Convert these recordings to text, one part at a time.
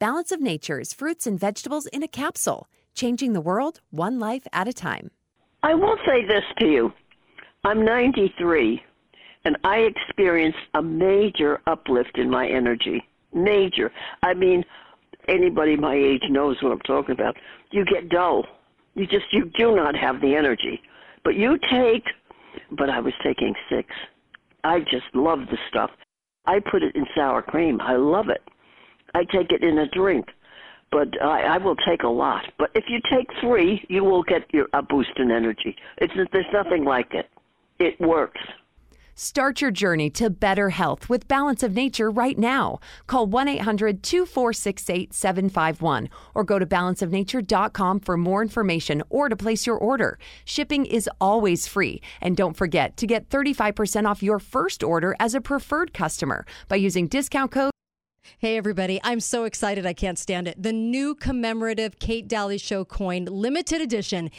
Balance of Nature's fruits and vegetables in a capsule, changing the world one life at a time. I will say this to you. I'm 93 and I experienced a major uplift in my energy. Major. I mean, anybody my age knows what I'm talking about. You get dull. You just you do not have the energy. But you take but I was taking 6. I just love the stuff. I put it in sour cream. I love it. I take it in a drink, but I, I will take a lot. But if you take three, you will get your, a boost in energy. It's there's nothing like it. It works. Start your journey to better health with Balance of Nature right now. Call 1 800 246 8751 or go to balanceofnature.com for more information or to place your order. Shipping is always free. And don't forget to get 35% off your first order as a preferred customer by using discount code. Hey, everybody. I'm so excited. I can't stand it. The new commemorative Kate Dalley Show coin, limited edition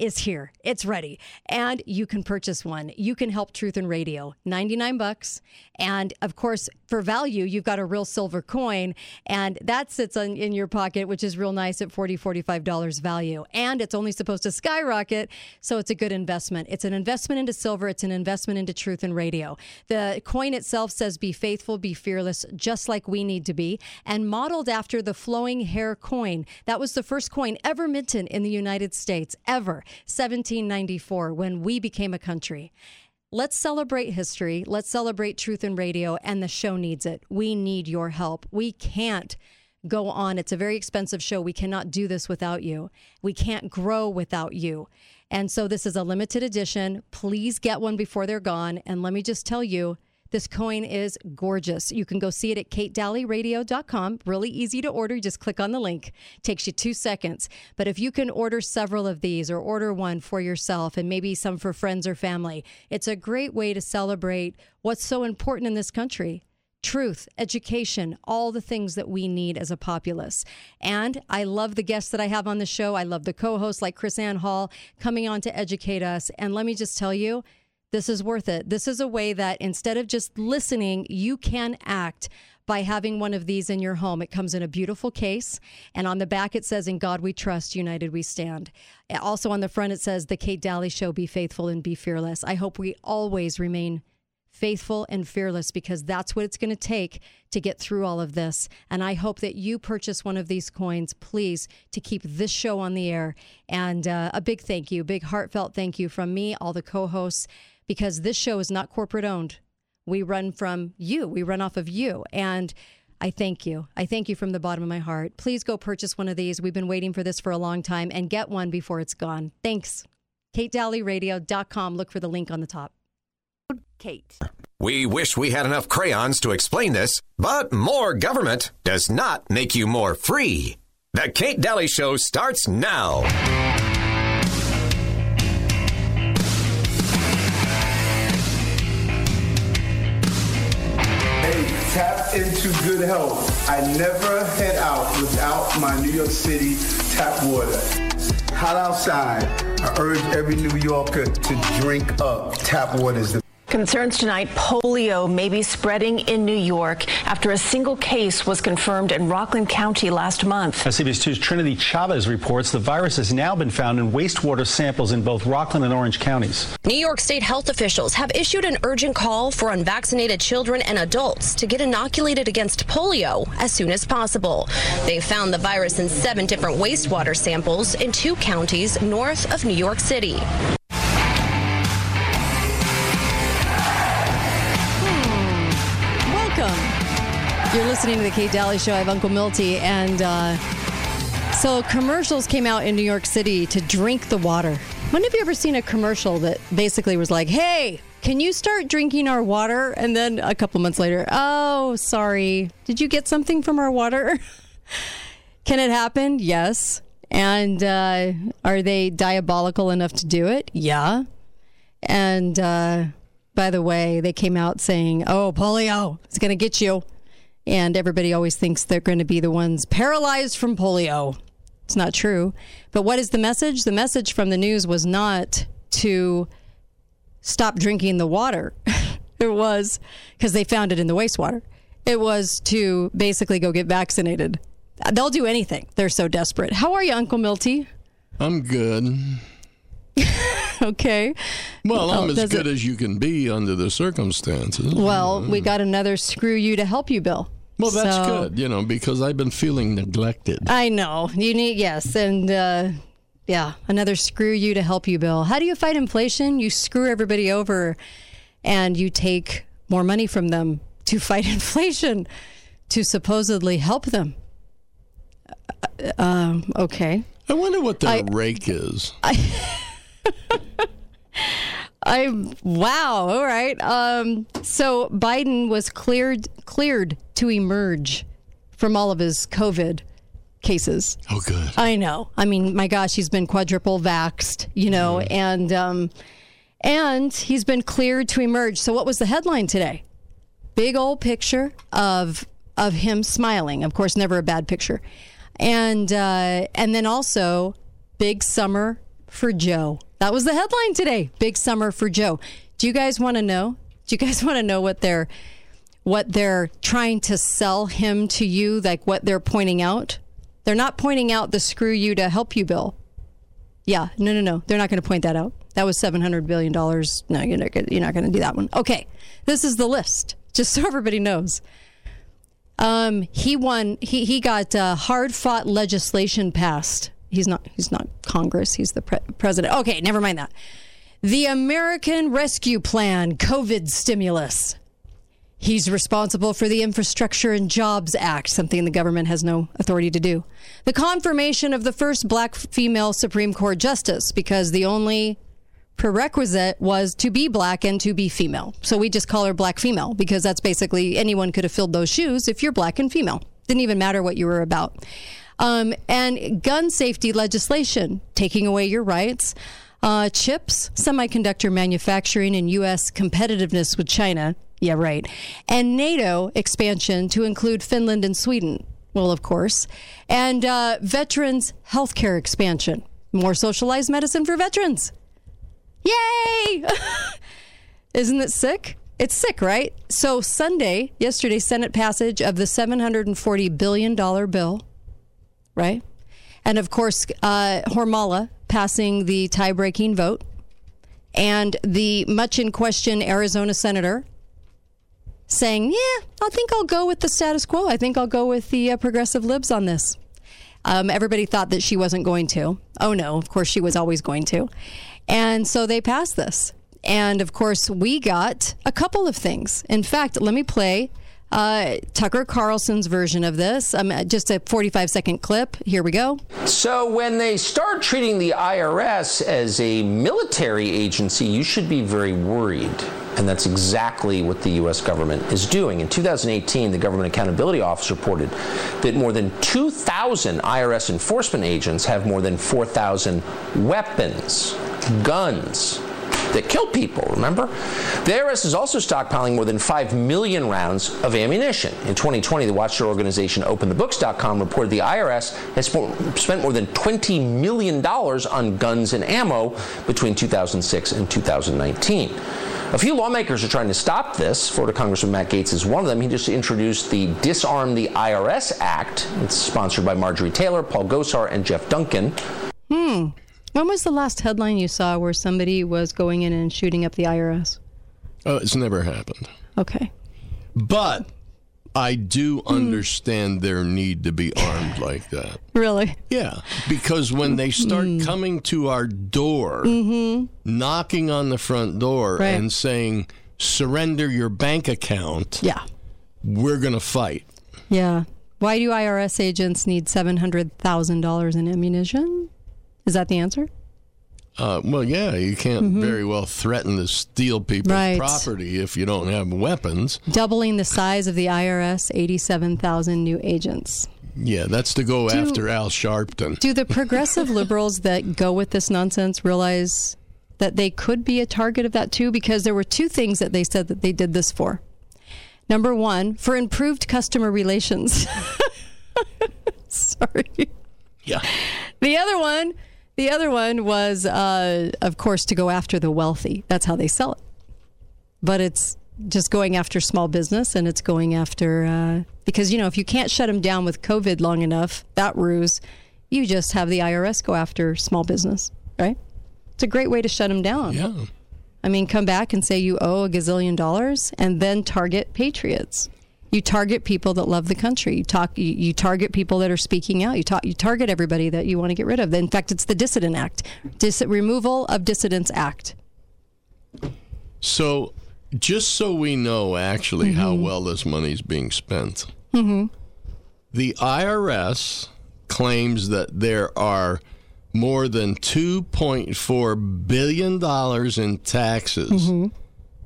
is here. It's ready. And you can purchase one. You can help Truth and Radio. 99 bucks. And of course, for value, you've got a real silver coin and that sits on, in your pocket, which is real nice at $40, $45 value. And it's only supposed to skyrocket. So it's a good investment. It's an investment into silver. It's an investment into Truth and Radio. The coin itself says, be faithful, be fearless, just like we need to be, and modeled after the flowing hair coin. That was the first coin ever minted in the United States, ever. 1794 when we became a country. Let's celebrate history. Let's celebrate truth in radio, and the show needs it. We need your help. We can't go on. It's a very expensive show. We cannot do this without you. We can't grow without you. And so this is a limited edition. Please get one before they're gone. And let me just tell you, this coin is gorgeous. You can go see it at katedalleyradio.com. Really easy to order. Just click on the link. Takes you two seconds. But if you can order several of these or order one for yourself and maybe some for friends or family, it's a great way to celebrate what's so important in this country truth, education, all the things that we need as a populace. And I love the guests that I have on the show. I love the co hosts like CrisAnn Hall coming on to educate us. And let me just tell you, this is worth it. This is a way that instead of just listening, you can act by having one of these in your home. It comes in a beautiful case, and on the back it says, In God we trust, united we stand. Also on the front it says, The Kate Dalley Show, be faithful and be fearless. I hope we always remain faithful and fearless because that's what it's going to take to get through all of this. And I hope that you purchase one of these coins, please, to keep this show on the air. And uh, a big thank you, big heartfelt thank you from me, all the co hosts because this show is not corporate owned. We run from you, we run off of you. And I thank you. I thank you from the bottom of my heart. Please go purchase one of these. We've been waiting for this for a long time and get one before it's gone. Thanks. KateDalleyRadio.com. Look for the link on the top. Kate. We wish we had enough crayons to explain this, but more government does not make you more free. The Kate Dalley Show starts now. Into good health. I never head out without my New York City tap water. Hot outside, I urge every New Yorker to drink up. Tap water is the Concerns tonight polio may be spreading in New York after a single case was confirmed in Rockland County last month. CBS 2's Trinity Chavez reports the virus has now been found in wastewater samples in both Rockland and Orange counties. New York State health officials have issued an urgent call for unvaccinated children and adults to get inoculated against polio as soon as possible. They found the virus in seven different wastewater samples in two counties north of New York City. Listening to the Kate Dalley Show. I have Uncle Milty, and uh, so commercials came out in New York City to drink the water. When have you ever seen a commercial that basically was like, "Hey, can you start drinking our water?" And then a couple months later, "Oh, sorry, did you get something from our water?" can it happen? Yes. And uh, are they diabolical enough to do it? Yeah. And uh, by the way, they came out saying, "Oh, polio is going to get you." And everybody always thinks they're going to be the ones paralyzed from polio. It's not true. But what is the message? The message from the news was not to stop drinking the water. it was because they found it in the wastewater. It was to basically go get vaccinated. They'll do anything. They're so desperate. How are you, Uncle Milty? I'm good. okay. Well, I'm Oh, as good it- as you can be under the circumstances. Well, we mm. got another screw you to help you, Bill. Well, that's So- good, you know, because I've been feeling neglected. I know. You need, yes. And uh, yeah, another screw you to help you, Bill. How do you fight inflation? You screw everybody over and you take more money from them to fight inflation to supposedly help them. Uh, um, okay. I wonder what their I- rake is. I wow. All right. Um, so Biden was cleared cleared to emerge from all of his COVID cases. Oh, good. I know. I mean, my gosh, he's been quadruple vaxxed, you know, and um, and he's been cleared to emerge. So, what was the headline today? Big old picture of of him smiling. Of course, never a bad picture, and uh, and then also big summer for Joe. That was the headline today. Big summer for Joe. Do you guys want to know? Do you guys want to know what they're what they're trying to sell him to you? Like what they're pointing out? They're not pointing out the screw you to help you bill. Yeah, no, no, no. They're not going to point that out. That was seven hundred billion dollars. No, you're not. Gonna, you're not going to do that one. Okay, this is the list, just so everybody knows. Um, he won. He he got uh, hard fought legislation passed. He's not. He's not Congress. He's the pre- president. Okay, never mind that. The American Rescue Plan COVID stimulus. He's responsible for the Infrastructure and Jobs Act, something the government has no authority to do. The confirmation of the first black female Supreme Court justice, because the only prerequisite was to be black and to be female. So we just call her black female because that's basically anyone could have filled those shoes if you're black and female. Didn't even matter what you were about. Um, and gun safety legislation, taking away your rights. Uh, chips, semiconductor manufacturing, and U.S. competitiveness with China. Yeah, right. And NATO expansion to include Finland and Sweden. Well, of course. And uh, veterans healthcare expansion. More socialized medicine for veterans. Yay! Isn't it sick? It's sick, right? So, Sunday, yesterday, Senate passage of the $740 billion bill, right? And of course, uh, Hormala passing the tie breaking vote. And the much in question Arizona senator saying, Yeah, I think I'll go with the status quo. I think I'll go with the uh, progressive libs on this. Um, everybody thought that she wasn't going to. Oh, no, of course she was always going to. And so they passed this. And of course, we got a couple of things. In fact, let me play uh, Tucker Carlson's version of this. Um, just a 45 second clip. Here we go. So, when they start treating the IRS as a military agency, you should be very worried. And that's exactly what the U.S. government is doing. In 2018, the Government Accountability Office reported that more than 2,000 IRS enforcement agents have more than 4,000 weapons, guns, that kill people, remember? The IRS is also stockpiling more than 5 million rounds of ammunition. In 2020, the watchdog organization OpenTheBooks.com reported the IRS has spent more than $20 million on guns and ammo between 2006 and 2019. A few lawmakers are trying to stop this. Florida Congressman Matt Gaetz is one of them. He just introduced the Disarm the IRS Act. It's sponsored by Marjorie Taylor, Paul Gosar, and Jeff Duncan. Hmm. When was the last headline you saw where somebody was going in and shooting up the IRS? Oh, it's never happened. Okay. But I do understand their need to be armed like that. Really? Yeah, because when they start hmm. coming to our door, mm-hmm. knocking on the front door Right. and saying, surrender your bank account, Yeah. we're going to fight. Yeah. Why do IRS agents need $700,000 in ammunition? Is that the answer? Uh, well, yeah, you can't very well threaten to steal people's Right. property if you don't have weapons. Doubling the size of the IRS, 87,000 new agents. Yeah, that's to go Do- after Al Sharpton. Do the progressive liberals that go with this nonsense realize that they could be a target of that too? Because there were two things that they said that they did this for. Number one, for improved customer relations. Sorry. Yeah. The other one, the other one was, uh, of course, to go after the wealthy. That's how they sell it. But it's just going after small business and it's going after uh, because you know if you can't shut them down with COVID long enough, that ruse, you just have the IRS go after small business, right? It's a great way to shut them down. Yeah. I mean, come back and say you owe a gazillion dollars, and then target patriots. You target people that love the country. You talk. You, you target people that are speaking out. You talk. You target everybody that you want to get rid of. In fact, it's the Dissident Act, Dis- Removal of Dissidents Act. So, just so we know actually how well this money is being spent, Mm-hmm. the IRS claims that there are more than $2.4 billion in taxes Mm-hmm.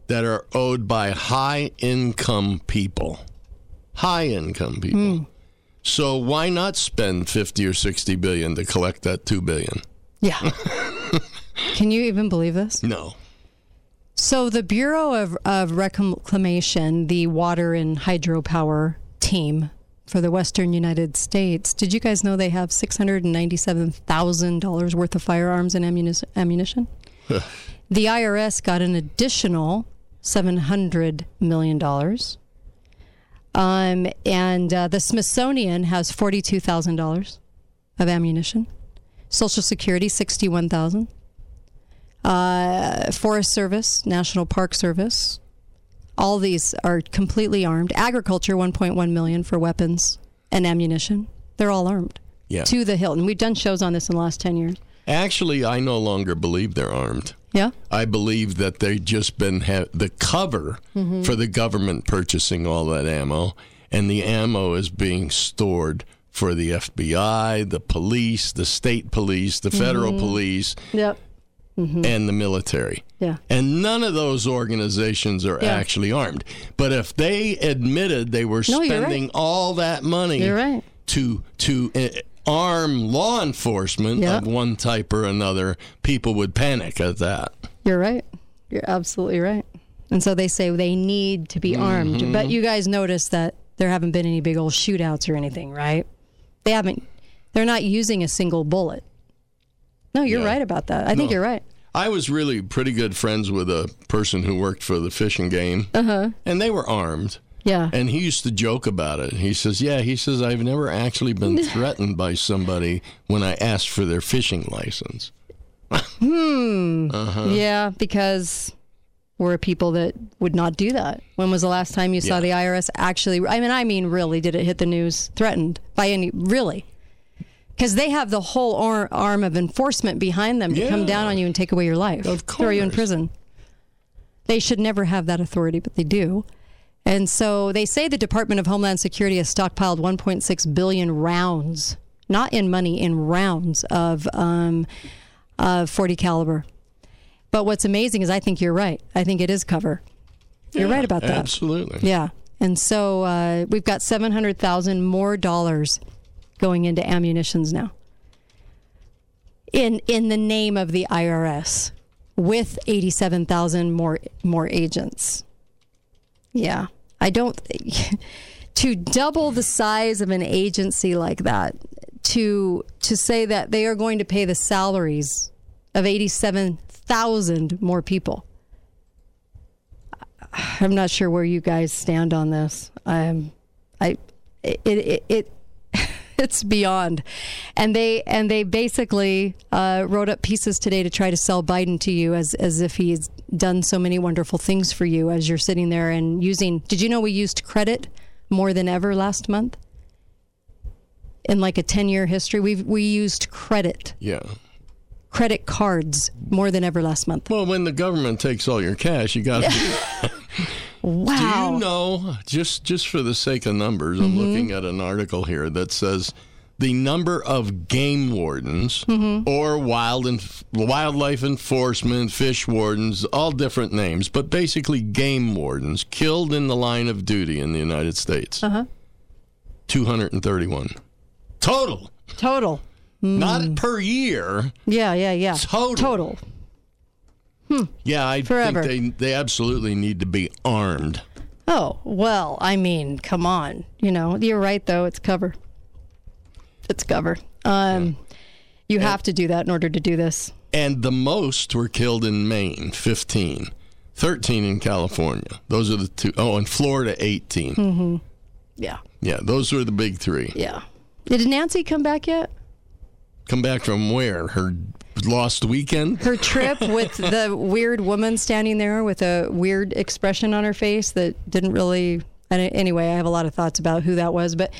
that are owed by high income people. High income people. Mm. So why not spend 50 or 60 billion to collect that 2 billion? Yeah. Can you even believe this? No. So the Bureau of, of Reclamation, the water and hydropower team for the Western United States, did you guys know they have six hundred and ninety-seven thousand dollars worth of firearms and ammunition? ammunition? the IRS got an additional seven hundred million dollars, um, and uh, the Smithsonian has forty-two thousand dollars of ammunition. Social Security sixty-one thousand uh, Forest Service, National Park Service. All these are completely armed. Agriculture, 1.1 million for weapons and ammunition. They're all armed Yeah. to the hilt. And we've done shows on this in the last 10 years. Actually, I no longer believe they're armed. Yeah. I believe that they've just been ha- the cover Mhm. for the government purchasing all that ammo, and the ammo is being stored for the FBI, the police, the state police, the federal Mhm. police, Yep. Mhm. and the military. Yeah. And none of those organizations are Yeah. actually armed. But if they admitted they were No, you're right. spending all that money You're right. to to uh, arm law enforcement Yeah. of one type or another, people would panic at that. You're right. You're absolutely right. And so they say they need to be armed. Mhm. But you guys notice that there haven't been any big old shootouts or anything, right? They haven't, they're not using a single bullet. No, you're Yeah. right about that. I think No. you're right. I was really pretty good friends with a person who worked for the fishing game, Uh huh. and they were armed. Yeah. And he used to joke about it. He says, "Yeah, he says I've never actually been threatened by somebody when I asked for their fishing license." Hmm. Uh-huh. Yeah, because we're people that would not do that. When was the last time you saw Yeah. the IRS actually? I mean, I mean, really, did it hit the news? Threatened by any? Really? Because they have the whole ar- arm of enforcement behind them to come down on you and take away your life, Of throw you in prison. They should never have that authority, but they do. And so they say the Department of Homeland Security has stockpiled 1.6 billion rounds, not in money, in rounds of um, of 40 caliber. But what's amazing is I think you're right. I think it is cover. You're Yeah, right about that. Absolutely. Yeah. And so uh, we've got 700,000 more dollars going into ammunitions now. In in the name of the IRS with 87,000 more more agents. Yeah. I don't to double the size of an agency like that to to say that they are going to pay the salaries of 87,000 more people. I'm not sure where you guys stand on this. Um, I, it, it, it, it's beyond, and they and they basically uh, wrote up pieces today to try to sell Biden to you as as if he's done so many wonderful things for you as you're sitting there and using. Did you know we used credit more than ever last month? In like a 10 year history, we've we used credit, Yeah. credit cards more than ever last month. Well, when the government takes all your cash, you got to. Wow. Do you know, just just for the sake of numbers, I'm Mhm. looking at an article here that says the number of game wardens Mhm. or wild and wildlife enforcement, fish wardens, all different names, but basically game wardens killed in the line of duty in the United States. Uh huh. 231 total, Total. not per year. Yeah, yeah, yeah. Total. Total. Yeah, I Forever. think they they absolutely need to be armed. Oh, well, I mean, come on. You know, you're right, though. It's cover. It's cover. Um, You have to do that in order to do this. And the most were killed in Maine, 15. 13 in California. Those are the two. Oh, and Florida, 18. Mm-hmm. Yeah. Yeah, those were the big three. Yeah. Did Nancy come back yet? Come back from where? Her lost weekend? Her trip with the weird woman standing there with a weird expression on her face that didn't really. Anyway, I have a lot of thoughts about who that was, but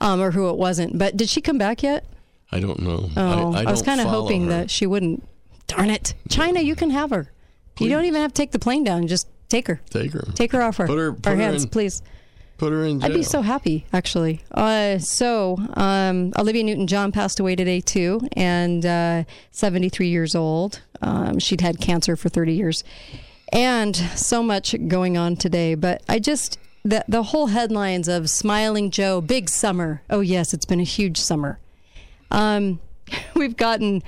um, or who it wasn't. But did she come back yet? I don't know. Oh, I, I, I was kind of hoping her. that she wouldn't. Darn it, China! You can have her. Please. You don't even have to take the plane down. Just take her. Take her. Take her off her. Put her, put our her hands, in, please. Put her in jail. I'd be so happy, actually. Uh, so, um, Olivia Newton John passed away today, too, and uh, 73 years old. Um, she'd had cancer for 30 years. And so much going on today. But I just, the, the whole headlines of Smiling Joe, big summer. Oh, yes, it's been a huge summer. Um, we've gotten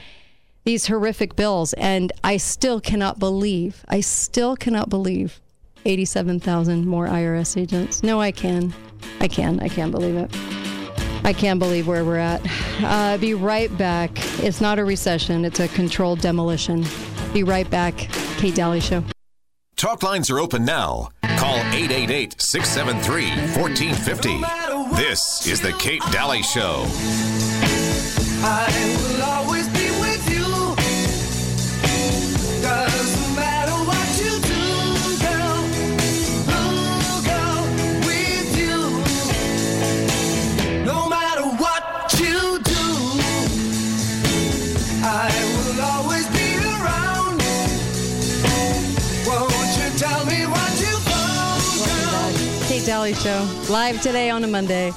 these horrific bills, and I still cannot believe, I still cannot believe 87,000 more IRS agents. No, I can. I can. I can't believe it. I can't believe where we're at. Uh, be right back. It's not a recession, it's a controlled demolition. Be right back. Kate Dalley Show. Talk lines are open now. Call 888 673 1450. This is The Kate Dalley Show. Dalley Show, live today on a Monday.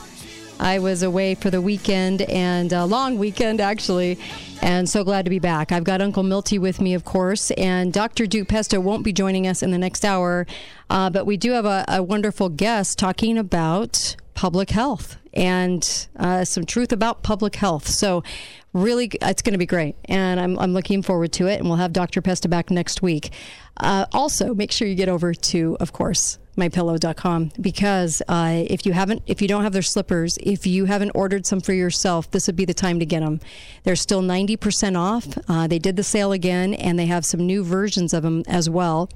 I was away for the weekend and a long weekend, actually, and so glad to be back. I've got Uncle Milty with me, of course, and Dr. Duke Pesta won't be joining us in the next hour, uh, but we do have a, a wonderful guest talking about public health and uh, some truth about public health. So, really, it's going to be great, and I'm, I'm looking forward to it. And we'll have Dr. Pesta back next week. Uh, also, make sure you get over to, of course, mypillow.com because uh, if you haven't if you don't have their slippers if you haven't ordered some for yourself this would be the time to get them they're still 90% off. Uh, they did the sale again and they have some new versions of them as well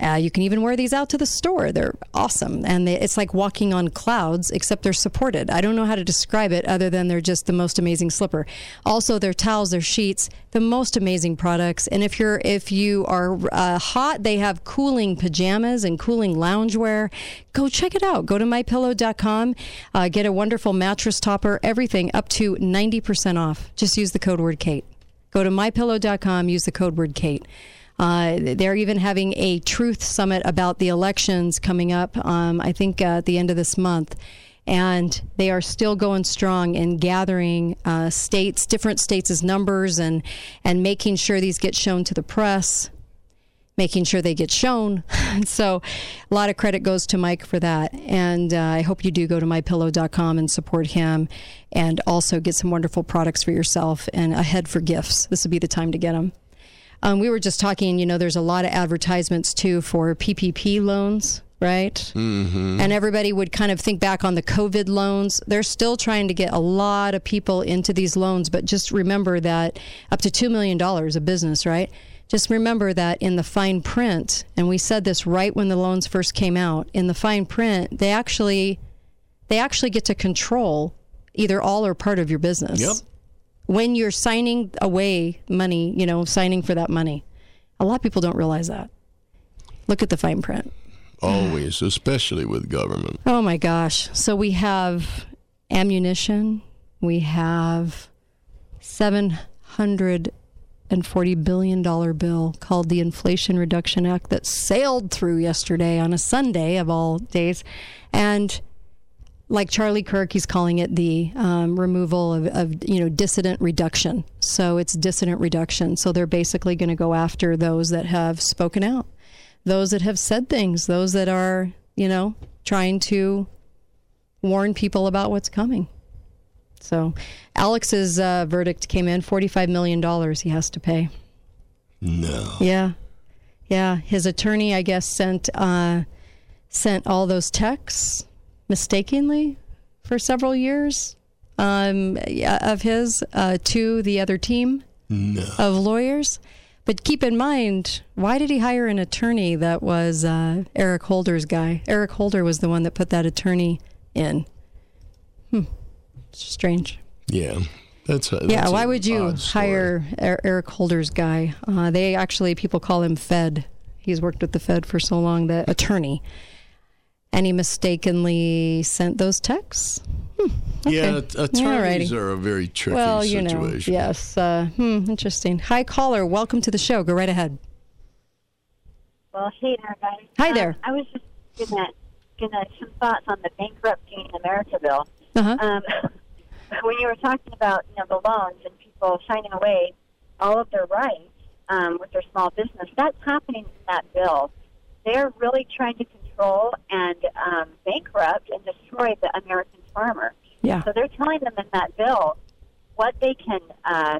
uh, you can even wear these out to the store. They're awesome. And they, it's like walking on clouds, except they're supported. I don't know how to describe it other than they're just the most amazing slipper. Also, their towels, their sheets, the most amazing products. And if you're if you are uh, hot, they have cooling pajamas and cooling loungewear. Go check it out. Go to mypillow.com. Uh, get a wonderful mattress topper. Everything up to 90% off. Just use the code word Kate. Go to mypillow.com. Use the code word Kate. Uh, they're even having a truth summit about the elections coming up, um, I think, uh, at the end of this month. And they are still going strong in gathering uh, states, different states' numbers, and, and making sure these get shown to the press, making sure they get shown. so a lot of credit goes to Mike for that. And uh, I hope you do go to mypillow.com and support him and also get some wonderful products for yourself and ahead for gifts. This would be the time to get them. Um, we were just talking, you know, there's a lot of advertisements too for PPP loans, right? Mm-hmm. And everybody would kind of think back on the COVID loans. They're still trying to get a lot of people into these loans, but just remember that up to $2 million a business, right? Just remember that in the fine print, and we said this right when the loans first came out, in the fine print, they actually they actually get to control either all or part of your business. Yep when you're signing away money, you know, signing for that money. A lot of people don't realize that. Look at the fine print. Always, especially with government. Oh my gosh. So we have ammunition, we have 740 billion dollar bill called the Inflation Reduction Act that sailed through yesterday on a Sunday of all days. And like Charlie Kirk, he's calling it the um, removal of, of, you know, dissident reduction. So it's dissident reduction. So they're basically going to go after those that have spoken out, those that have said things, those that are, you know, trying to warn people about what's coming. So Alex's uh, verdict came in $45 million he has to pay. No. Yeah. Yeah. His attorney, I guess, sent, uh, sent all those texts mistakenly for several years um, of his uh, to the other team no. of lawyers. But keep in mind, why did he hire an attorney that was uh, Eric Holder's guy? Eric Holder was the one that put that attorney in. Hmm. Strange. Yeah. That's a, yeah, that's why would you hire Er- Eric Holder's guy? Uh, they actually, people call him Fed. He's worked with the Fed for so long, the attorney. And he mistakenly sent those texts. Hmm, Yeah, attorneys Alrighty. are a very tricky well, you situation. know, yes. Uh, hmm, interesting. Hi, caller. Welcome to the show. Go right ahead. Well, hey there, guys. Hi Um, there. I was just gonna gonna some thoughts on the bankruptcy bankrupting America bill. Uh-huh. Um, when you were talking about you know the loans and people signing away all of their rights um, with their small business, that's happening in that bill. They're really trying to control and um, bankrupt and destroy the American farmer. Yeah. So they're telling them in that bill what they can uh,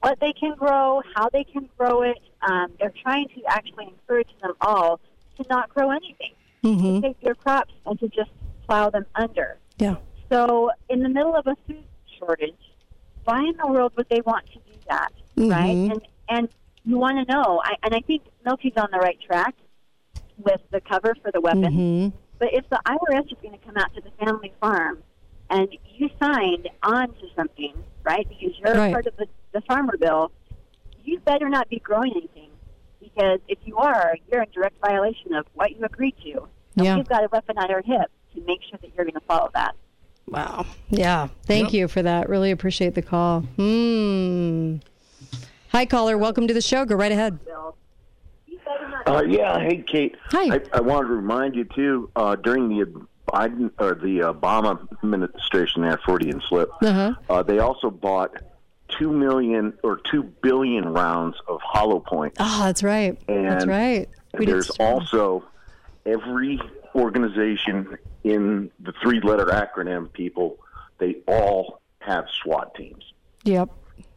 what they can grow, how they can grow it. Um, they're trying to actually encourage them all to not grow anything, Mm-hmm. to take their crops and to just plow them under. Yeah. So, in the middle of a food shortage, why in the world would they want to do that, right? Mhm. And and you want to know, I, and I think Milty's on the right track with the cover for the weapon. Mhm. But if the IRS is going to come out to the family farm and you signed on to something, right, because you're Right. part of the, the farmer bill, you better not be growing anything. Because if you are, you're in direct violation of what you agreed to. And Yeah. we've got a weapon at our hip to make sure that you're going to follow that. Wow. Yeah. Thank you for that. Really appreciate the call. Hmm. Hi, caller. Welcome to the show. Go right ahead. Uh, yeah, hey Kate. Hi. I, I wanted to remind you too. Uh, during the Biden or the Obama administration, there, Freudian slip, Uh-huh. uh, they also bought two million or two billion rounds of hollow points. Oh, that's right. And that's right. We there's also every organization in the three-letter acronym. People, they all have SWAT teams. Yep.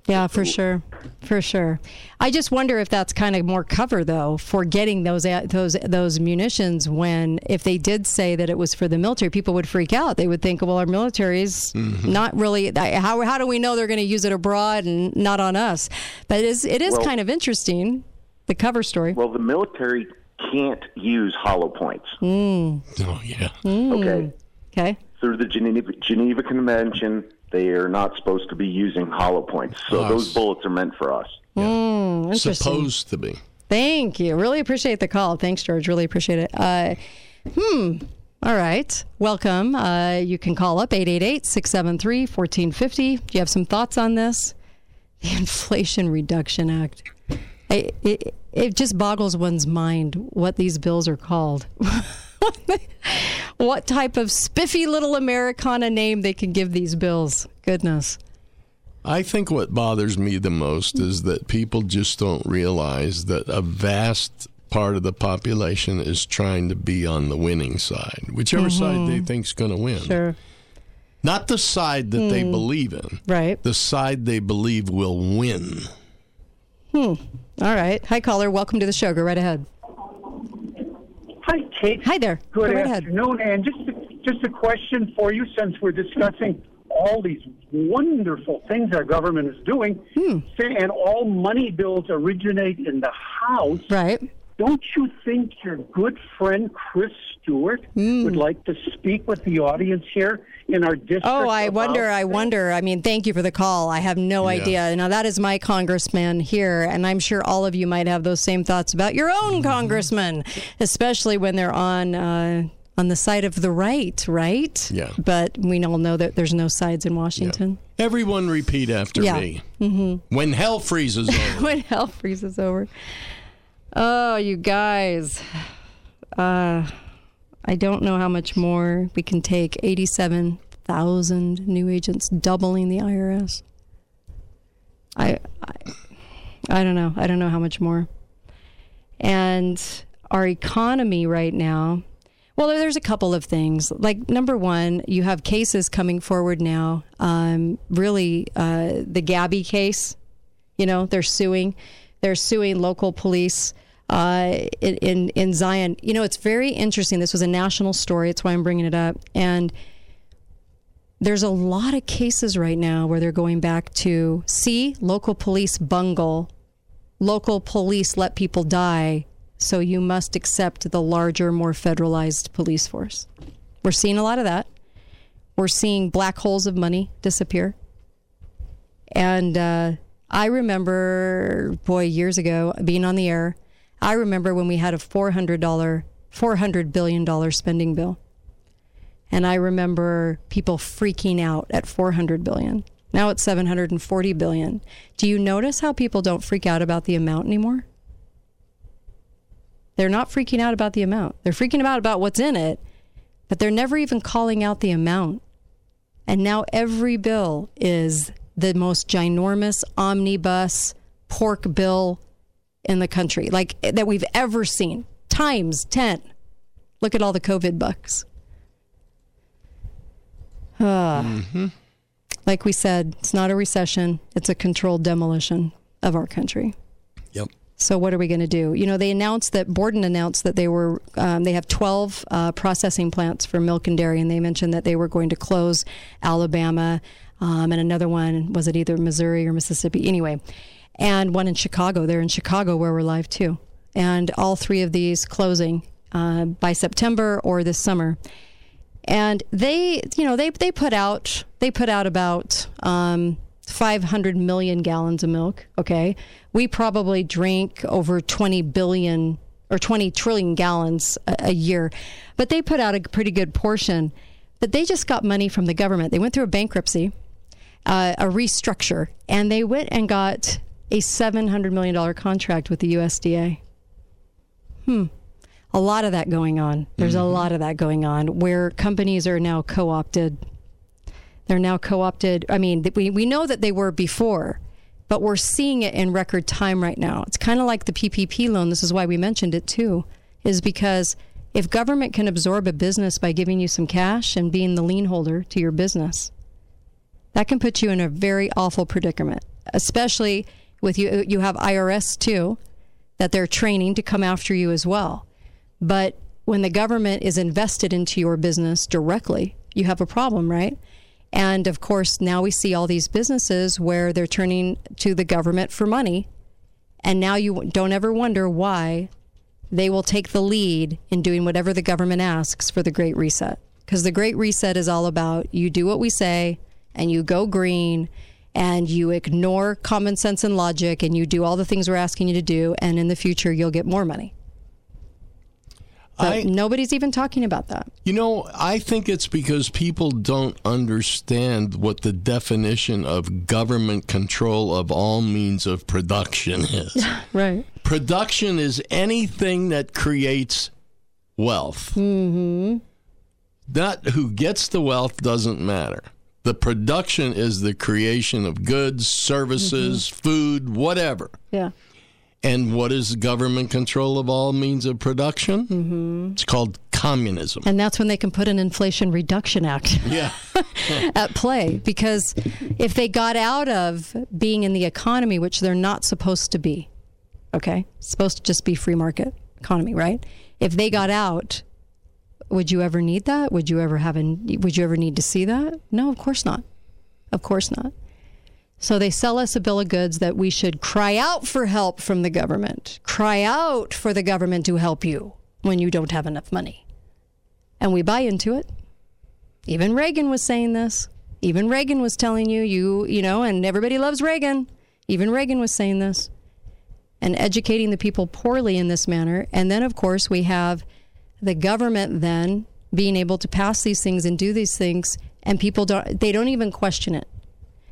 Yeah, for sure, for sure. I just wonder if that's kind of more cover though for getting those those those munitions. When if they did say that it was for the military, people would freak out. They would think, well, our military's Mm-hmm. not really. How how do we know they're going to use it abroad and not on us? But it is it is Well- kind of interesting. The cover story. Well, the military can't use hollow points. Mm. Oh yeah. Okay. Okay. through the Geneva, Geneva Convention, they are not supposed to be using hollow points. So Us. those bullets are meant for us. Mm. Supposed to be. Thank you. Really appreciate the call. Thanks, George. Really appreciate it. Uh, hmm. All right. Welcome. Uh, you can call up 888 673 1450. Do you have some thoughts on this? The Inflation Reduction Act. I, it, it just boggles one's mind what these bills are called. what type of spiffy little Americana name they can give these bills. Goodness. I think what bothers me the most is that people just don't realize that a vast part of the population is trying to be on the winning side, whichever side they think's going to win. Mm-hmm. Sure. Not the side that they Hmm. believe in. Right. The side they believe will win. Hmm. All right. Hi, caller. Welcome to the show. Go right ahead. Hi, Kate. Hi there. Good Go right ahead. afternoon. And just just a question for you, since we're discussing all these wonderful things our government is doing, Hmm. and all money bills originate in the House. Right. Don't you think your good friend Chris Stewart Hmm. would like to speak with the audience here in our district? Oh, I about wonder. I wonder. I mean, thank you for the call. I have no Yeah. idea. Now, that is my congressman here, and I'm sure all of you might have those same thoughts about your own congressman, especially when they're on. Uh, on the side of the right, right? Yeah. But we all know that there's no sides in Washington. Everyone repeat after Yeah. me. hmm When hell freezes over. when hell freezes over. Oh, you guys. Uh, I don't know how much more we can take. 87,000 new agents, doubling the IRS. I, I, I don't know. I don't know how much more. And our economy right now, well, there's a couple of things. Like, number one, you have cases coming forward now. Um, really, uh, the Gabby case, you know, they're suing. They're suing local police uh, in, in Zion. You know, it's very interesting. This was a national story. It's why I'm bringing it up. And there's a lot of cases right now where they're going back to see local police bungle local police let people die, so you must accept the larger, more federalized police force. We're seeing a lot of that. We're seeing black holes of money disappear. And uh, I remember, boy, years ago, being on the air, I remember when we had a $400, $400 billion spending bill. And I remember people freaking out at 400 billion. Now it's 740 billion. Do you notice how people don't freak out about the amount anymore? They're not freaking out about the amount. They're freaking out about what's in it, but they're never even calling out the amount. And now every bill is the most ginormous omnibus pork bill in the country, like that we've ever seen, times 10. Look at all the COVID bucks. Ah. Like we said, it's not a recession, it's a controlled demolition of our country. Yep. So what are we going to do? You know, they announced that Borden announced that they were um, they have 12 uh, processing plants for milk and dairy, and they mentioned that they were going to close Alabama, um, and another one was it either Missouri or Mississippi? Anyway, and one in Chicago. They're in Chicago where we're live too, and all three of these closing uh, by September or this summer. And they, you know, they they put out they put out about um, 500 million gallons of milk. Okay, we probably drink over 20 billion or 20 trillion gallons a, a year, but they put out a pretty good portion. But they just got money from the government. They went through a bankruptcy, uh, a restructure, and they went and got a 700 million dollar contract with the USDA. Hmm a lot of that going on. There's a lot of that going on where companies are now co opted. They're now co opted. I mean, we, we know that they were before, but we're seeing it in record time right now. It's kind of like the PPP loan. This is why we mentioned it too, is because if government can absorb a business by giving you some cash and being the lien holder to your business, that can put you in a very awful predicament, especially with you. You have IRS too, that they're training to come after you as well. But when the government is invested into your business directly, you have a problem, right? And of course, now we see all these businesses where they're turning to the government for money. And now you don't ever wonder why they will take the lead in doing whatever the government asks for the Great Reset. Because the Great Reset is all about you do what we say and you go green and you ignore common sense and logic and you do all the things we're asking you to do. And in the future, you'll get more money. But nobody's even talking about that. You know, I think it's because people don't understand what the definition of government control of all means of production is. right. Production is anything that creates wealth. Mm-hmm. Not who gets the wealth doesn't matter. The production is the creation of goods, services, food, whatever. Yeah. And what is government control of all means of production? Mm-hmm. It's called communism. And that's when they can put an Inflation Reduction Act Yeah. at play. Because if they got out of being in the economy, which they're not supposed to be, okay, it's supposed to just be free market economy, right? If they got out, would you ever need that? Would you ever have a, would you ever need to see that? No, of course not. Of course not. So they sell us a bill of goods that we should cry out for help from the government. Cry out for the government to help you when you don't have enough money. And we buy into it. Even Reagan was saying this. Even Reagan was telling you, you, you know, and everybody loves Reagan. Even Reagan was saying this and educating the people poorly in this manner. And then, of course, we have the government then being able to pass these things and do these things, and people don't, they don't even question it.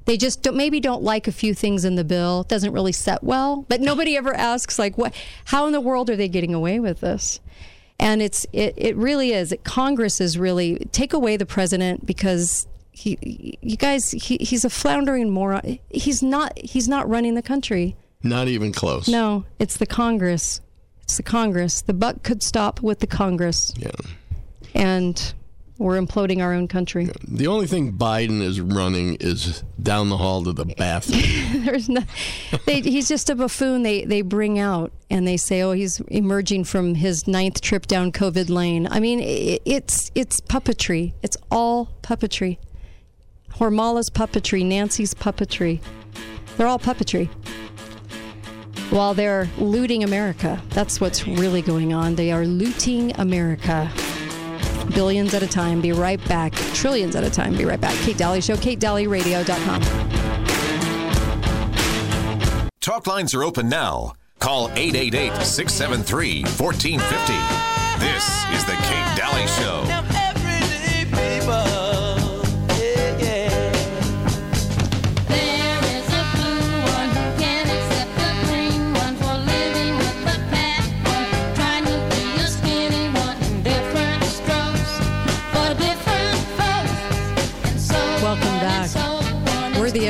They just don't, maybe don't like a few things in the bill. It doesn't really set well, but nobody ever asks like what how in the world are they getting away with this? And it's it, it really is. It, Congress is really take away the president because he you guys he, he's a floundering moron. He's not he's not running the country. Not even close. No, it's the Congress. It's the Congress. The buck could stop with the Congress. Yeah. And we're imploding our own country. The only thing Biden is running is down the hall to the bathroom. There's no, they, he's just a buffoon. They they bring out and they say, oh, he's emerging from his ninth trip down COVID lane. I mean, it, it's it's puppetry. It's all puppetry. Hormala's puppetry, Nancy's puppetry. They're all puppetry. While they're looting America. That's what's really going on. They are looting America. Billions at a time. Be right back. Trillions at a time. Be right back. Kate Dalley Show, KateDalleyRadio.com. Talk lines are open now. Call 888 673 1450. This is The Kate Dalley Show.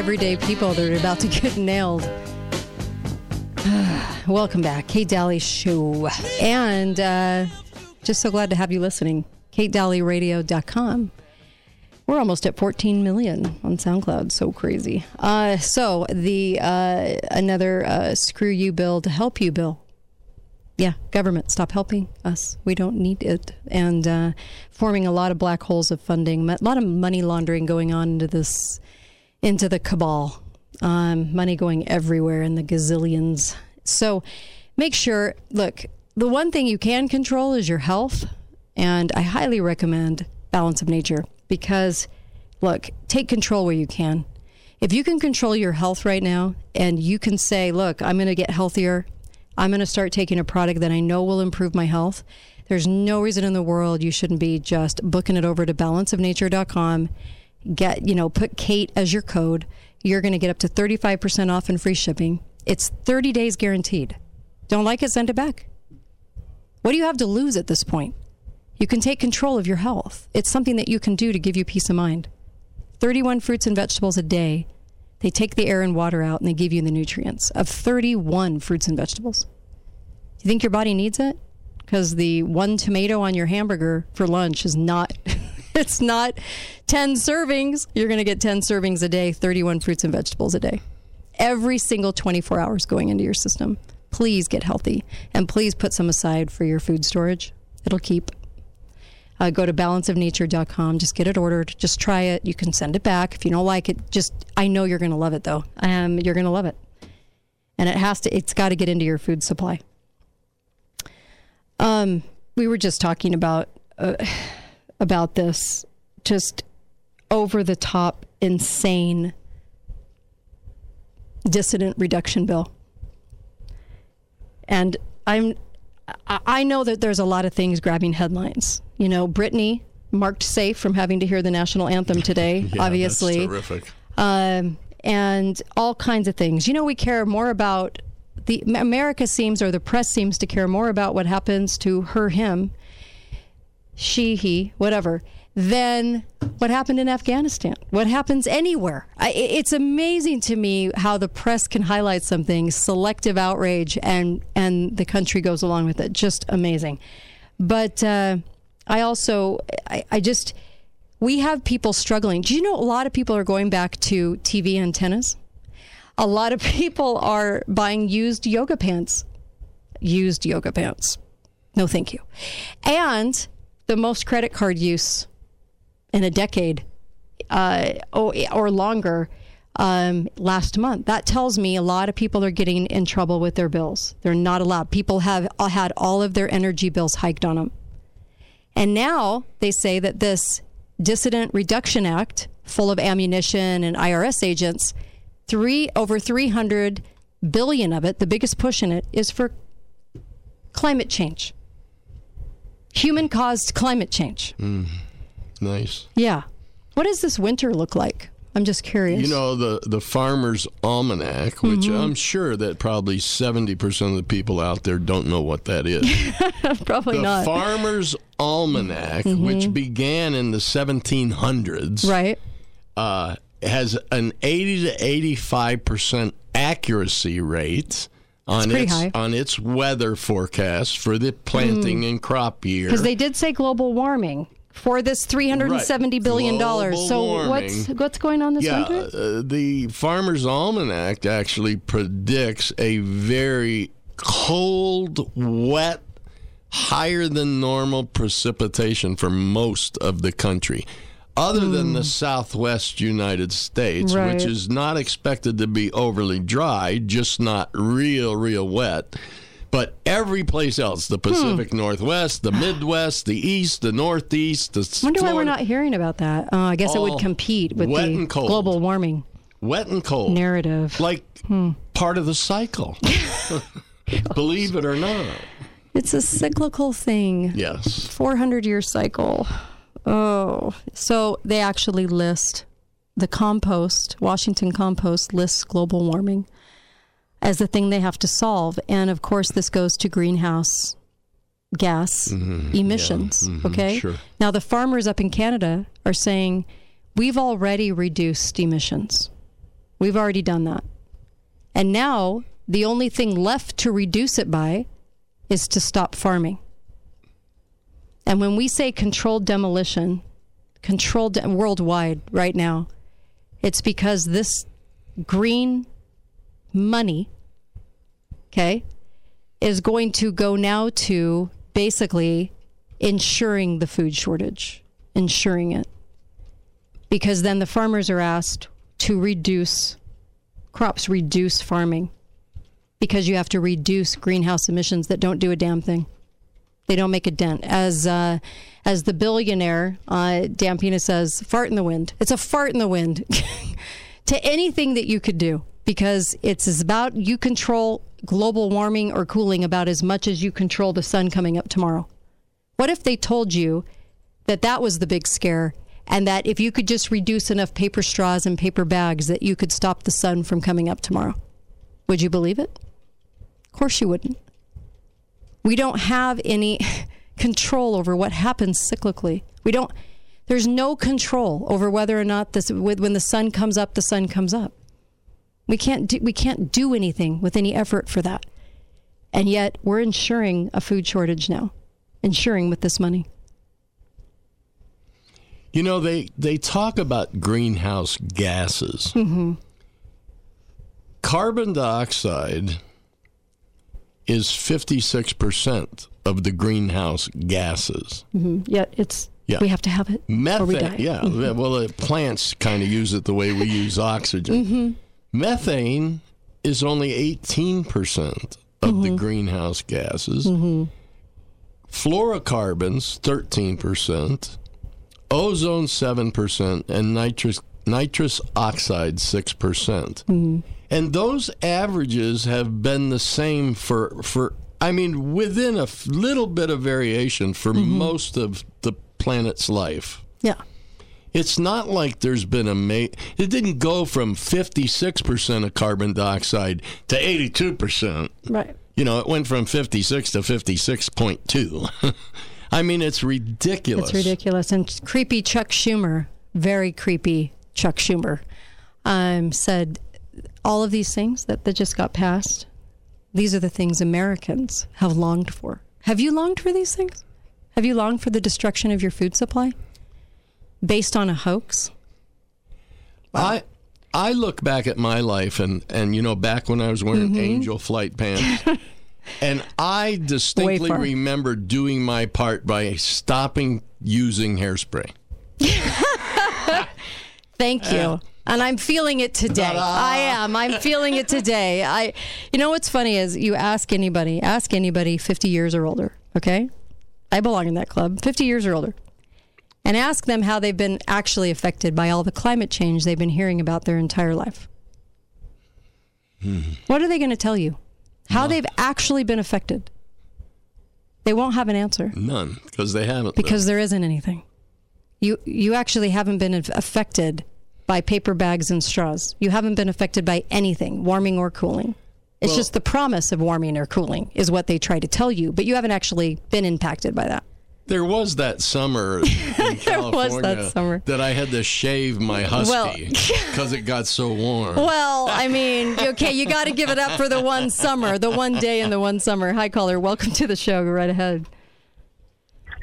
Everyday people that are about to get nailed. Welcome back, Kate Dalley Show. And uh, just so glad to have you listening. KateDalleyRadio.com. We're almost at 14 million on SoundCloud. So crazy. Uh, so the uh, another uh, screw you bill to help you bill. Yeah, government, stop helping us. We don't need it. And uh, forming a lot of black holes of funding, a lot of money laundering going on into this, into the cabal. Um, money going everywhere in the gazillions. So make sure, look, the one thing you can control is your health. And I highly recommend Balance of Nature because, look, take control where you can. If you can control your health right now and you can say, look, I'm going to get healthier, I'm going to start taking a product that I know will improve my health, there's no reason in the world you shouldn't be just booking it over to balanceofnature.com. Get, you know, put Kate as your code. You're going to get up to 35% off and free shipping. It's 30 days guaranteed. Don't like it, send it back. What do you have to lose at this point? You can take control of your health. It's something that you can do to give you peace of mind. 31 fruits and vegetables a day. They take the air and water out and they give you the nutrients of 31 fruits and vegetables. You think your body needs it? Because the one tomato on your hamburger for lunch is not, it's not 10 servings. You're going to get 10 servings a day, 31 fruits and vegetables a day. Every single 24 hours going into your system. Please get healthy and please put some aside for your food storage. It'll keep. Uh, go to balanceofnature.com. Just get it ordered. Just try it. You can send it back if you don't like it. Just I know you're going to love it though. Um, you're going to love it, and it has to. It's got to get into your food supply. Um, we were just talking about uh, about this just over the top, insane dissident reduction bill, and I'm I know that there's a lot of things grabbing headlines. You know, Brittney marked safe from having to hear the national anthem today, Yeah, obviously. That's terrific. Um, and all kinds of things. You know, we care more about the America seems, or the press seems to care more about what happens to her, him, she, he, whatever, than what happened in Afghanistan. What happens anywhere? I, it's amazing to me how the press can highlight something, selective outrage, and and the country goes along with it. Just amazing. But uh, I also, I, I just, we have people struggling. Do you know a lot of people are going back to TV antennas? A lot of people are buying used yoga pants. Used yoga pants. No, thank you. And the most credit card use in a decade uh, or, or longer um, last month. That tells me a lot of people are getting in trouble with their bills. They're not allowed. People have uh, had all of their energy bills hiked on them. And now they say that this Dissident Reduction Act, full of ammunition and IRS agents, three over 300 billion of it, the biggest push in it, is for climate change. Human caused climate change. Mm, nice. Yeah. What does this winter look like? I'm just curious. You know the the Farmer's Almanac, which Mhm. I'm sure that probably seventy percent of the people out there don't know what that is. Probably the not. Farmer's Almanac, Mhm. which began in the 1700s, right? uh, has an 80 to 85 percent accuracy rate on its high. on its weather forecast for the planting Mm. and crop year. Because they did say global warming for this 370 billion dollars. So warming. what's what's going on this yeah, winter? uh, the Farmer's Almanac actually predicts a very cold, wet, higher than normal precipitation for most of the country. Other than the southwest United States, Right. which is not expected to be overly dry, just not real, real wet. But every place else, the Pacific Northwest, the Midwest, the East, the Northeast, the Wonder why we're not hearing about that. Uh, I guess it would compete with the global warming wet and cold. narrative. like Hmm. part of the cycle. Believe it or not. It's a cyclical thing. Yes. 400 year cycle. Oh, so they actually list the compost, Washington compost lists global warming as the thing they have to solve. And of course, this goes to greenhouse gas emissions. mhm, okay. sure. Now, the farmers up in Canada are saying we've already reduced emissions, we've already done that. And now the only thing left to reduce it by is to stop farming. And when we say controlled demolition, controlled de- worldwide right now, it's because this green money, okay, is going to go now to basically ensuring the food shortage, ensuring it. Because then the farmers are asked to reduce crops, reduce farming, because you have to reduce greenhouse emissions that don't do a damn thing. They don't make a dent. As uh, as the billionaire uh, Dampina says, "Fart in the wind." It's a fart in the wind to anything that you could do because it's about you control global warming or cooling about as much as you control the sun coming up tomorrow. What if they told you that that was the big scare and that if you could just reduce enough paper straws and paper bags that you could stop the sun from coming up tomorrow? Would you believe it? Of course you wouldn't. We don't have any control over what happens cyclically. We don't there's no control over whether or not this when the sun comes up the sun comes up. We can't do, we can't do anything with any effort for that. And yet we're ensuring a food shortage now. Ensuring with this money. You know, they, they talk about greenhouse gases. Mhm. Carbon dioxide is 56% of the greenhouse gases. Mhm. Yet it's Yeah. we have to have it we Methane, die. yeah. Mhm. Well, the plants kind of use it the way we use oxygen. Mhm. Methane is only 18% of Mm-hmm. the greenhouse gases. Fluorocarbons, 13%. Ozone, 7%. And nitrous, nitrous oxide, 6%. And those averages have been the same for, for I mean, within a little bit of variation for most of the planet's life. Yeah. It's not like there's been a ma- it didn't go from 56% of carbon dioxide to 82%. Right. You know, it went from 56 to 56.2. I mean, it's ridiculous. It's ridiculous. And creepy Chuck Schumer, very creepy Chuck Schumer, um, said all of these things that, that just got passed, these are the things Americans have longed for. Have you longed for these things? Have you longed for the destruction of your food supply based on a hoax? I I look back at my life and and you know back when I was wearing Mm-hmm. angel flight pants and I distinctly remember doing my part by stopping using hairspray. Thank you. And I'm feeling it today. I am. I'm feeling it today. I you know what's funny is you ask anybody, ask anybody 50 years or older, okay? I belong in that club. 50 years or older. And ask them how they've been actually affected by all the climate change they've been hearing about their entire life. Hmm. What are they going to tell you? How they've actually been affected? They won't have an answer None because they haven't. because there isn't anything. You you actually haven't been affected by paper bags and straws. You haven't been affected by anything, warming or cooling. It's Well- just the promise of warming or cooling is what they try to tell you, but you haven't actually been impacted by that. There was that summer in There was that California summer. that I had to shave my husky because it got so warm. Well, I mean, okay, you got to give it up for the one summer, the one day in the one summer. Hi, caller. Welcome to the show. Go right ahead.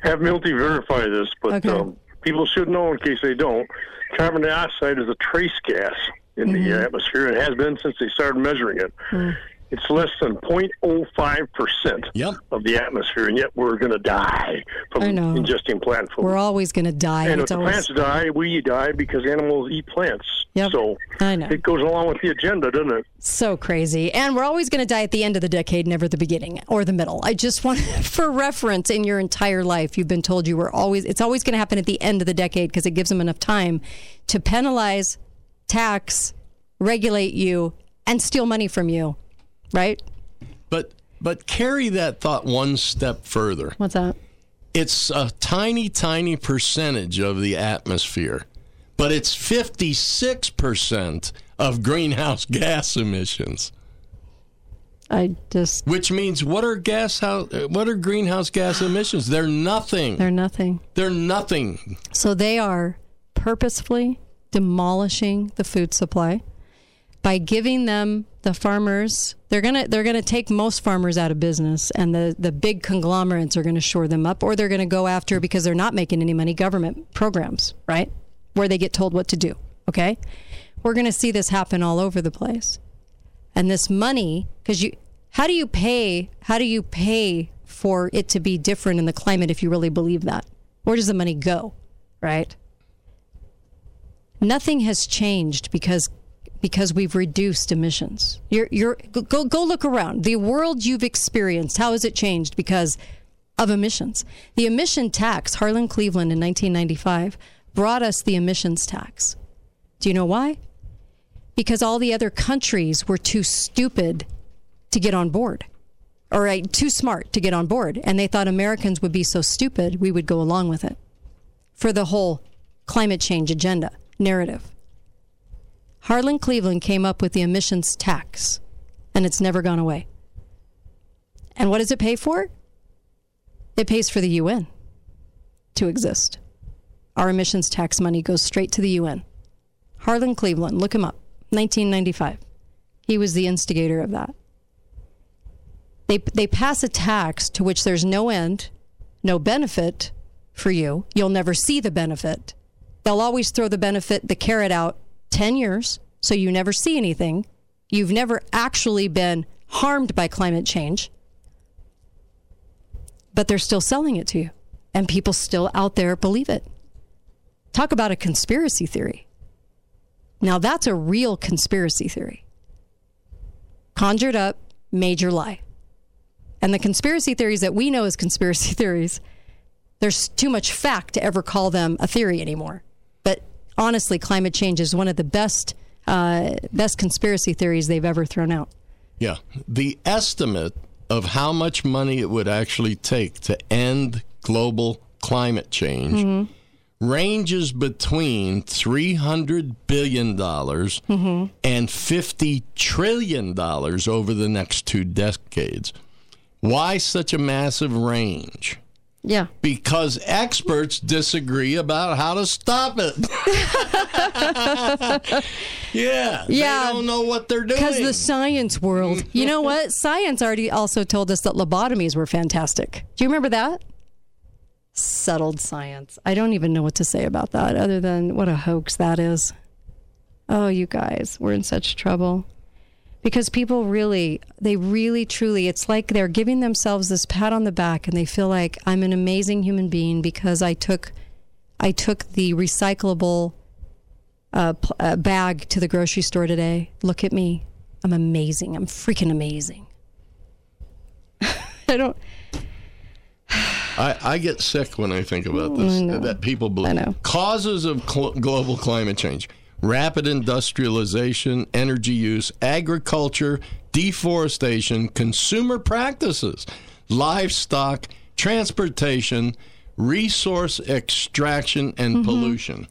have Milty verify this, but Okay. um, people should know in case they don't. Carbon dioxide is a trace gas in the mm-hmm. atmosphere. It has been since they started measuring it. Hmm. It's less than 0.05% of the atmosphere, and yet we're going to die from I ingesting plant food. We're always going to die. and if It's the always- plants die, we die because animals eat plants. Yep. So I know. it goes along with the agenda, doesn't it? So crazy. And we're always going to die at the end of the decade, never the beginning or the middle. I just want, for reference, in your entire life, you've been told you were always, it's always going to happen at the end of the decade because it gives them enough time to penalize, tax, regulate you, and steal money from you. Right? But but carry that thought one step further. What's that? It's a tiny, tiny percentage of the atmosphere, but it's 56% of greenhouse gas emissions. I just. Which means what are gas house, what are greenhouse gas emissions? They're nothing. They're nothing. They're nothing. So they are purposefully demolishing the food supply by giving them the farmers they're going to they're to take most farmers out of business and the the big conglomerates are going to shore them up or they're going to go after because they're not making any money government programs, right? Where they get told what to do, okay? We're going to see this happen all over the place. And this money cuz you how do you pay how do you pay for it to be different in the climate if you really believe that? Where does the money go, right? Nothing has changed because because we've reduced emissions. You're you're go go look around. The world you've experienced, how has it changed because of emissions? The emission tax, Harlan Cleveland in 1995 brought us the emissions tax. Do you know why? Because all the other countries were too stupid to get on board. Or right, too smart to get on board and they thought Americans would be so stupid we would go along with it. For the whole climate change agenda narrative. Harlan Cleveland came up with the emissions tax, and it's never gone away. And what does it pay for? It pays for the UN to exist. Our emissions tax money goes straight to the UN. Harlan Cleveland, look him up, 1995. He was the instigator of that. They, they pass a tax to which there's no end, no benefit for you. You'll never see the benefit. They'll always throw the benefit, the carrot out 10 years, so you never see anything. You've never actually been harmed by climate change, but they're still selling it to you, and people still out there believe it. Talk about a conspiracy theory. Now, that's a real conspiracy theory. Conjured up, major lie. And the conspiracy theories that we know as conspiracy theories, there's too much fact to ever call them a theory anymore. Honestly, climate change is one of the best uh, best conspiracy theories they've ever thrown out. Yeah. The estimate of how much money it would actually take to end global climate change Mhm. ranges between $300 billion Mhm. and $50 trillion over the next two decades. Why such a massive range? Yeah. Because experts disagree about how to stop it. yeah. Yeah. They don't know what they're doing. Because the science world, you know what? Science already also told us that lobotomies were fantastic. Do you remember that? Settled science. I don't even know what to say about that other than what a hoax that is. Oh, you guys, we're in such trouble. Because people really, they really truly, it's like they're giving themselves this pat on the back and they feel like I'm an amazing human being because I took I took the recyclable uh, pl- uh, bag to the grocery store today. Look at me. I'm amazing. I'm freaking amazing. I don't. I, I get sick when I think about this. I know. That people believe. Causes of cl- global climate change rapid industrialization, energy use, agriculture, deforestation, consumer practices, livestock, transportation, resource extraction, and Mhm. pollution.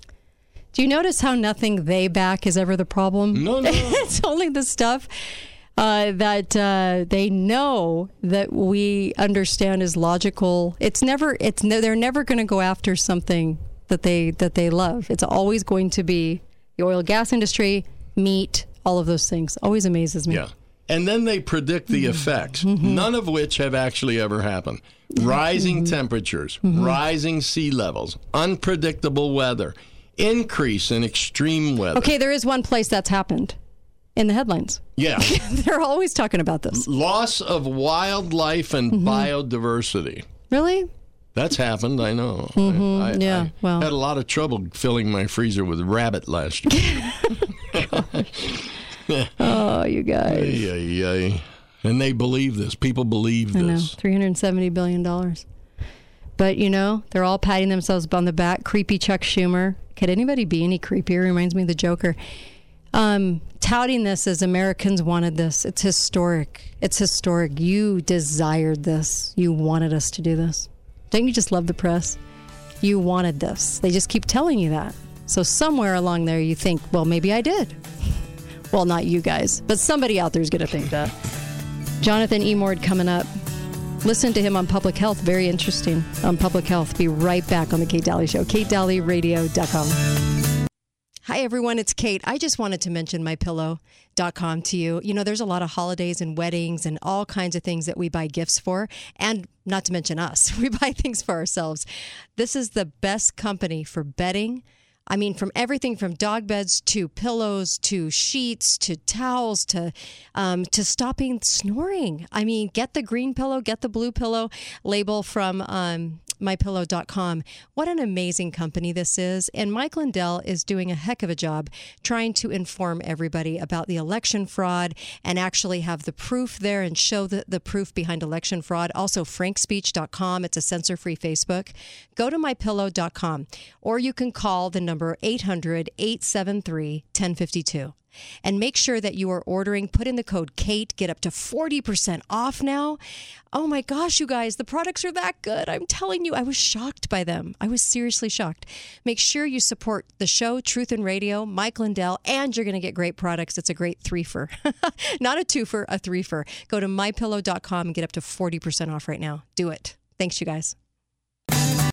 Do you notice how nothing they back is ever the problem? No, no. it's only the stuff uh, that uh, they know that we understand is logical. It's never. It's ne- they're never going to go after something that they that they love. It's always going to be the oil and gas industry, meat, all of those things. Always amazes me. Yeah. And then they predict the effects, Mm-hmm. none of which have actually ever happened. Rising temperatures, Mm-hmm. rising sea levels, unpredictable weather, increase in extreme weather. Okay, there is one place that's happened. in the headlines. Yeah. They're always talking about this. Loss of wildlife and Mm-hmm. biodiversity. Really? That's happened, I know. Mhm, I, yeah, I well. had a lot of trouble filling my freezer with rabbit last year. Oh, you guys. Ay, ay, ay. And they believe this. People believe I know, this. $370 billion. But, you know, they're all patting themselves on the back. Creepy Chuck Schumer. Could anybody be any creepier? Reminds me of the Joker. Um, touting this as Americans wanted this. It's historic. It's historic. You desired this. You wanted us to do this. Don't you just love the press? You wanted this. They just keep telling you that. So somewhere along there, you think, well, maybe I did. Well, not you guys, but somebody out there is going to think that. Jonathan Emord coming up. Listen to him on Public Health. Very interesting on Public Health. Be right back on the Kate Dalley Show. KateDalleyRadio.com. Hi, everyone. It's Kate. I just wanted to mention mypillow.com to you. You know, there's a lot of holidays and weddings and all kinds of things that we buy gifts for, and not to mention us. We buy things for ourselves. This is the best company for bedding. I mean, from everything from dog beds to pillows to sheets to towels to um, to stopping snoring. I mean, get the green pillow, get the blue pillow label from um, mypillow.com. What an amazing company this is. And Mike Lindell is doing a heck of a job trying to inform everybody about the election fraud and actually have the proof there and show the, the proof behind election fraud. Also, frankspeech.com. It's a censor free Facebook. Go to mypillow.com or you can call the number 800 873 1052 and make sure that you are ordering. Put in the code KATE, get up to 40% off now. Oh my gosh, you guys, the products are that good. I'm telling you, I was shocked by them. I was seriously shocked. Make sure you support the show, Truth and Radio, Mike Lindell, and you're going to get great products. It's a great threefer, not a twofer, a threefer. Go to mypillow.com and get up to 40% off right now. Do it. Thanks, you guys.